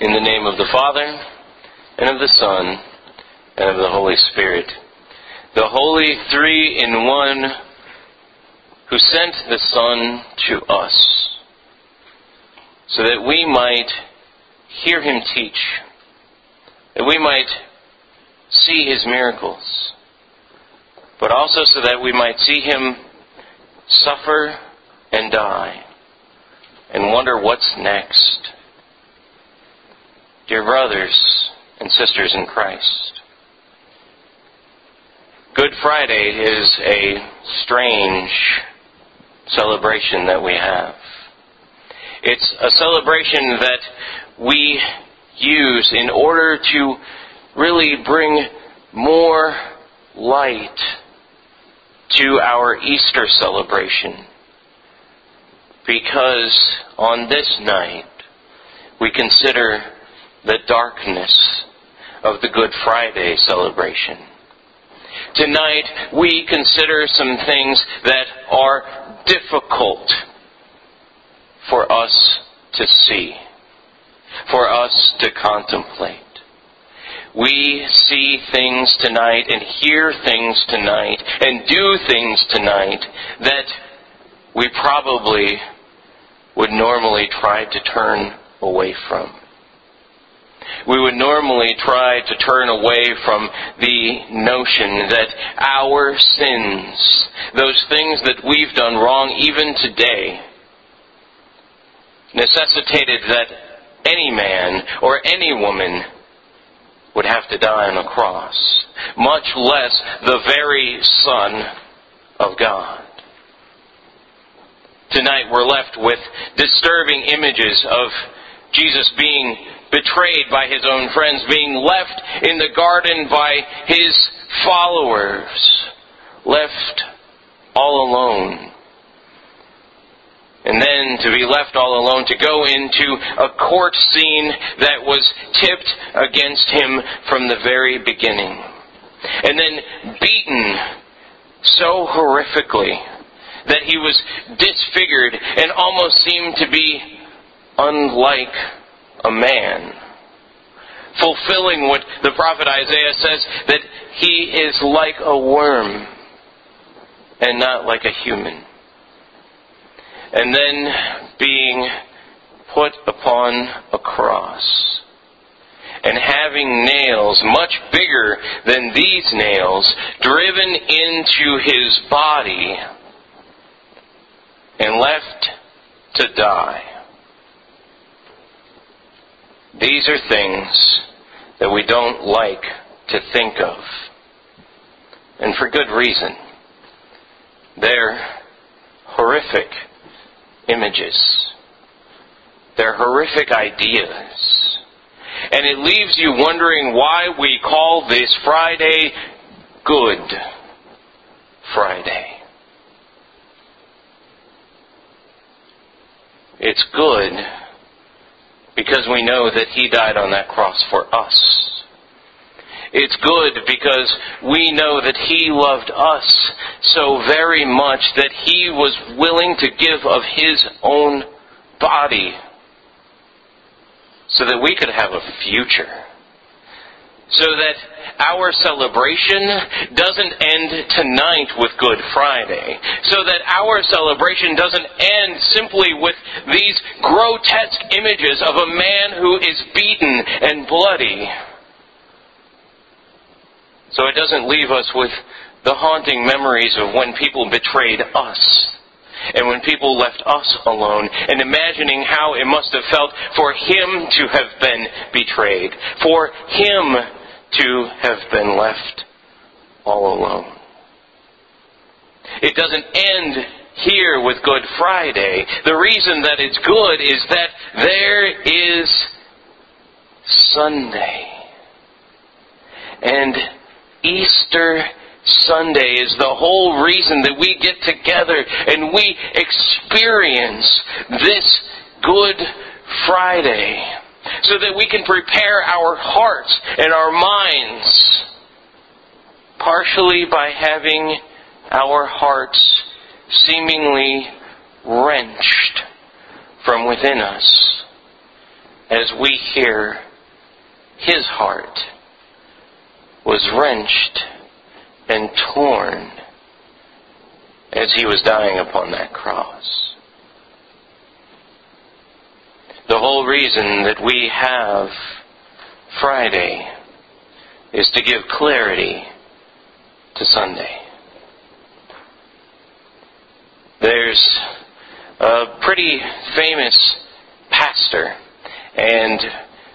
In the name of the Father, and of the Son, and of the Holy Spirit. The Holy Three in One who sent the Son to us so that we might hear Him teach, that we might see His miracles, but also so that we might see Him suffer and die and wonder what's next. Dear brothers and sisters in Christ, Good Friday is a strange celebration that we have. It's a celebration that we use in order to really bring more light to our Easter celebration. Because on this night, we consider the darkness of the Good Friday celebration. Tonight, we consider some things that are difficult for us to see, for us to contemplate. We see things tonight and hear things tonight and do things tonight that we probably would normally try to turn away from. We would normally try to turn away from the notion that our sins, those things that we've done wrong even today, necessitated that any man or any woman would have to die on a cross, much less the very Son of God. Tonight we're left with disturbing images of Jesus being betrayed by his own friends, being left in the garden by his followers, left all alone. And then to be left all alone, to go into a court scene that was tipped against him from the very beginning. And then beaten so horrifically that he was disfigured and almost seemed to be unlike a man. Fulfilling what the prophet Isaiah says that he is like a worm and not like a human. And then being put upon a cross and having nails much bigger than these nails driven into his body and left to die. These are things that we don't like to think of. And for good reason. They're horrific images. They're horrific ideas. And it leaves you wondering why we call this Friday Good Friday. It's good because we know that He died on that cross for us. It's good because we know that He loved us so very much that He was willing to give of His own body so that we could have a future. So that our celebration doesn't end tonight with Good Friday. So that our celebration doesn't end simply with these grotesque images of a man who is beaten and bloody. So it doesn't leave us with the haunting memories of when people betrayed us. And when people left us alone, and imagining how it must have felt for him to have been betrayed, for him to have been left all alone. It doesn't end here with Good Friday. The reason that it's good is that there is Sunday. And Easter Sunday is the whole reason that we get together and we experience this Good Friday so that we can prepare our hearts and our minds partially by having our hearts seemingly wrenched from within us as we hear his heart was wrenched and torn as he was dying upon that cross. The whole reason that we have Friday is to give clarity to Sunday. There's a pretty famous pastor and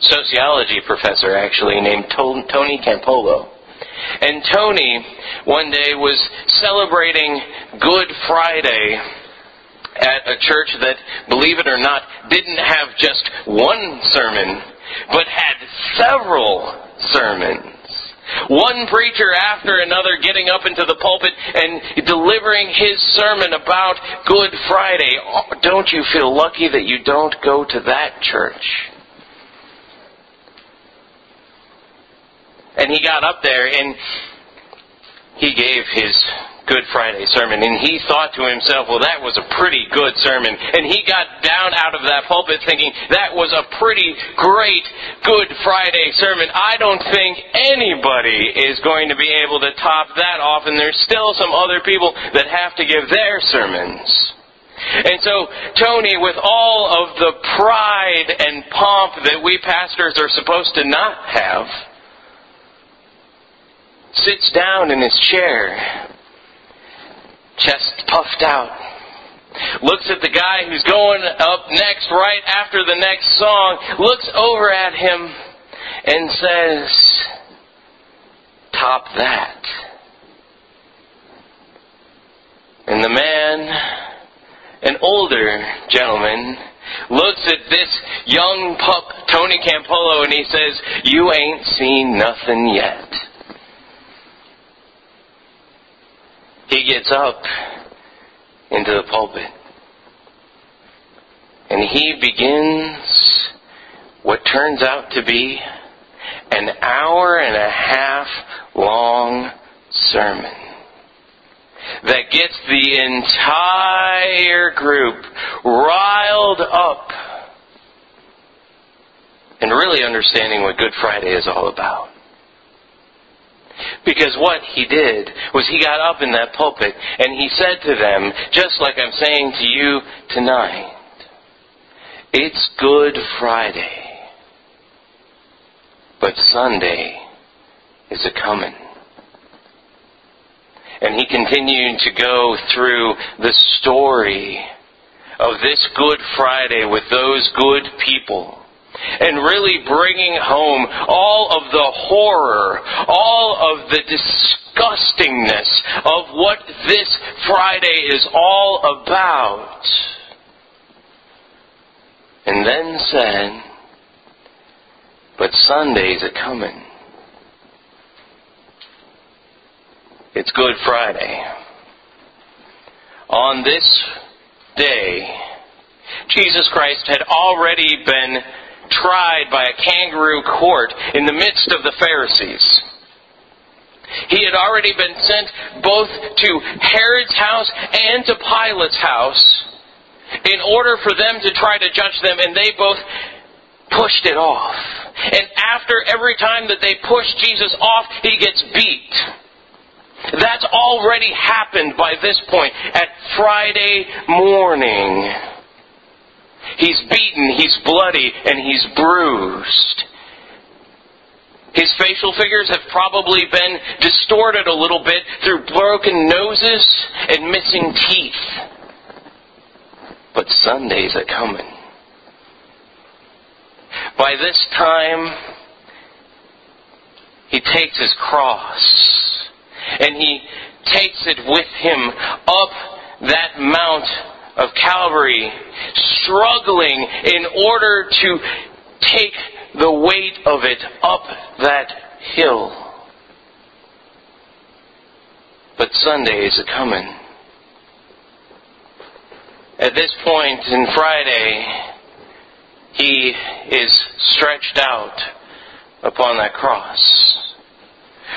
sociology professor, actually, named Tony Campolo. And Tony, one day, was celebrating Good Friday at a church that, believe it or not, didn't have just one sermon, but had several sermons. One preacher after another getting up into the pulpit and delivering his sermon about Good Friday. Oh, don't you feel lucky that you don't go to that church? And he got up there and he gave his Good Friday sermon, and he thought to himself, well, that was a pretty good sermon. And he got down out of that pulpit thinking, that was a pretty great Good Friday sermon. I don't think anybody is going to be able to top that off, and there's still some other people that have to give their sermons. And so, Tony, with all of the pride and pomp that we pastors are supposed to not have, sits down in his chair chest puffed out. Looks at the guy who's going up next, right after the next song, looks over at him and says, Top that. And the man, an older gentleman, looks at this young pup, Tony Campolo, and he says, You ain't seen nothing yet. He gets up into the pulpit and he begins what turns out to be an hour and a half long sermon that gets the entire group riled up and really understanding what Good Friday is all about. Because what he did was he got up in that pulpit and he said to them, just like I'm saying to you tonight, it's Good Friday, but Sunday is a coming. And he continued to go through the story of this Good Friday with those good people and really bringing home all of the horror, all of the disgustingness of what this Friday is all about. And then said, but Sunday's a coming. It's Good Friday. On this day, Jesus Christ had already been tried by a kangaroo court in the midst of the Pharisees. He had already been sent both to Herod's house and to Pilate's house in order for them to try to judge them, and they both pushed it off. And after every time that they push Jesus off, he gets beat. That's already happened by this point at Friday morning. He's beaten, he's bloody, and he's bruised. His facial figures have probably been distorted a little bit through broken noses and missing teeth. But Sundays are coming. By this time, he takes his cross and he takes it with him up that mount of Calvary, struggling in order to take the weight of it up that hill. But Sunday is a coming. At this point in Friday, he is stretched out upon that cross.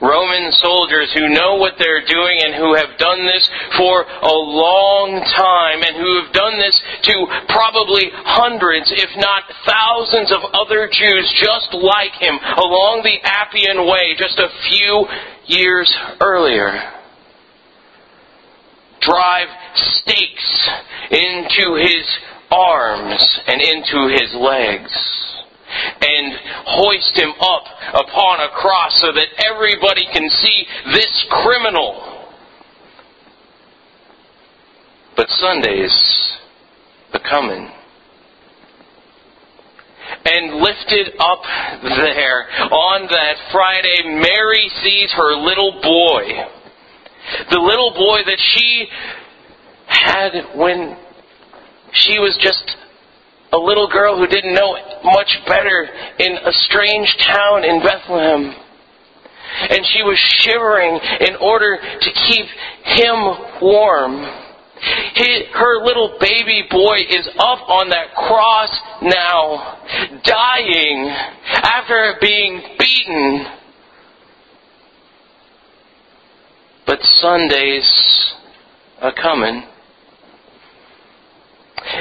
Roman soldiers who know what they're doing and who have done this for a long time and who have done this to probably hundreds, if not thousands of other Jews just like him along the Appian Way just a few years earlier. Drive stakes into his arms and into his legs and hoist him up upon a cross so that everybody can see this criminal. But Sunday's a coming. And lifted up there on that Friday, Mary sees her little boy. The little boy that she had when she was just a little girl who didn't know much better in a strange town in Bethlehem. And she was shivering in order to keep him warm. He, her little baby boy is up on that cross now, dying after being beaten. But Sundays are coming.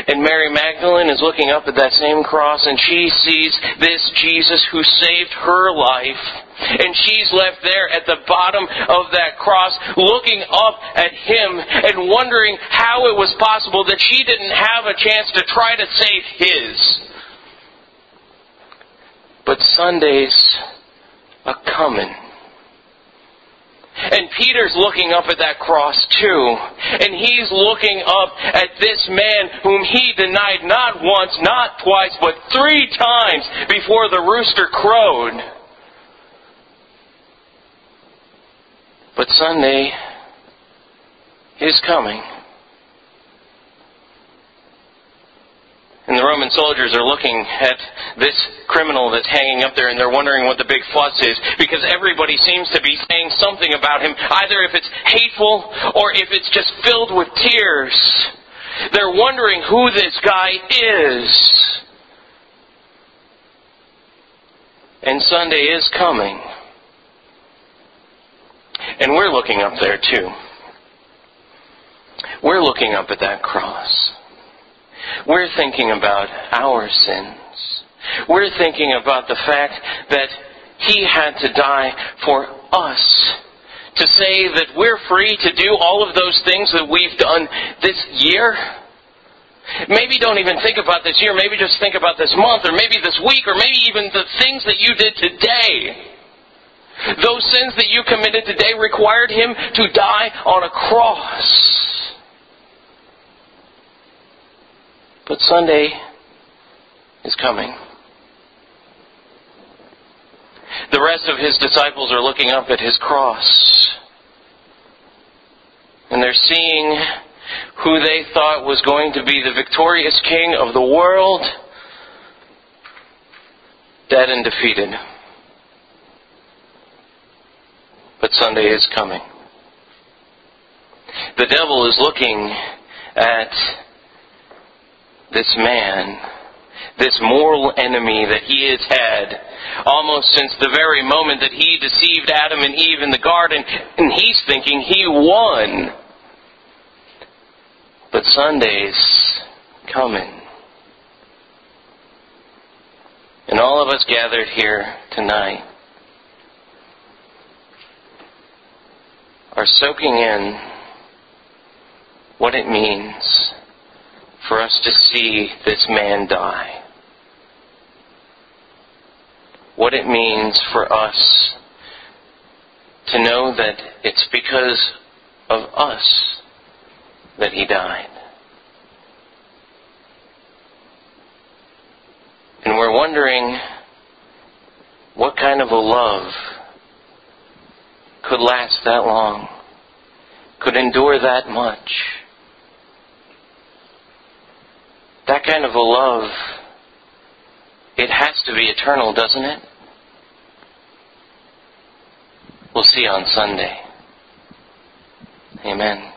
And Mary Magdalene is looking up at that same cross and she sees this Jesus who saved her life. And she's left there at the bottom of that cross looking up at him and wondering how it was possible that she didn't have a chance to try to save his. But Sundays are coming. And Peter's looking up at that cross too. And he's looking up at this man whom he denied not once, not twice, but three times before the rooster crowed. But Sunday is coming. And the Roman soldiers are looking at this criminal that's hanging up there and they're wondering what the big fuss is because everybody seems to be saying something about him, either if it's hateful or if it's just filled with tears. They're wondering who this guy is. And Sunday is coming. And we're looking up there too. We're looking up at that cross. We're thinking about our sins. We're thinking about the fact that He had to die for us. To say that we're free to do all of those things that we've done this year. Maybe don't even think about this year. Maybe just think about this month or maybe this week or maybe even the things that you did today. Those sins that you committed today required Him to die on a cross. But Sunday is coming. The rest of his disciples are looking up at his cross. And they're seeing who they thought was going to be the victorious king of the world, dead and defeated. But Sunday is coming. The devil is looking at this man, this moral enemy that he has had almost since the very moment that he deceived Adam and Eve in the garden, and he's thinking he won. But Sunday's coming. And all of us gathered here tonight are soaking in what it means for us to see this man die. What it means for us to know that it's because of us that he died. And we're wondering what kind of a love could last that long, could endure that much. That kind of a love, it has to be eternal, doesn't it? We'll see you on Sunday. Amen.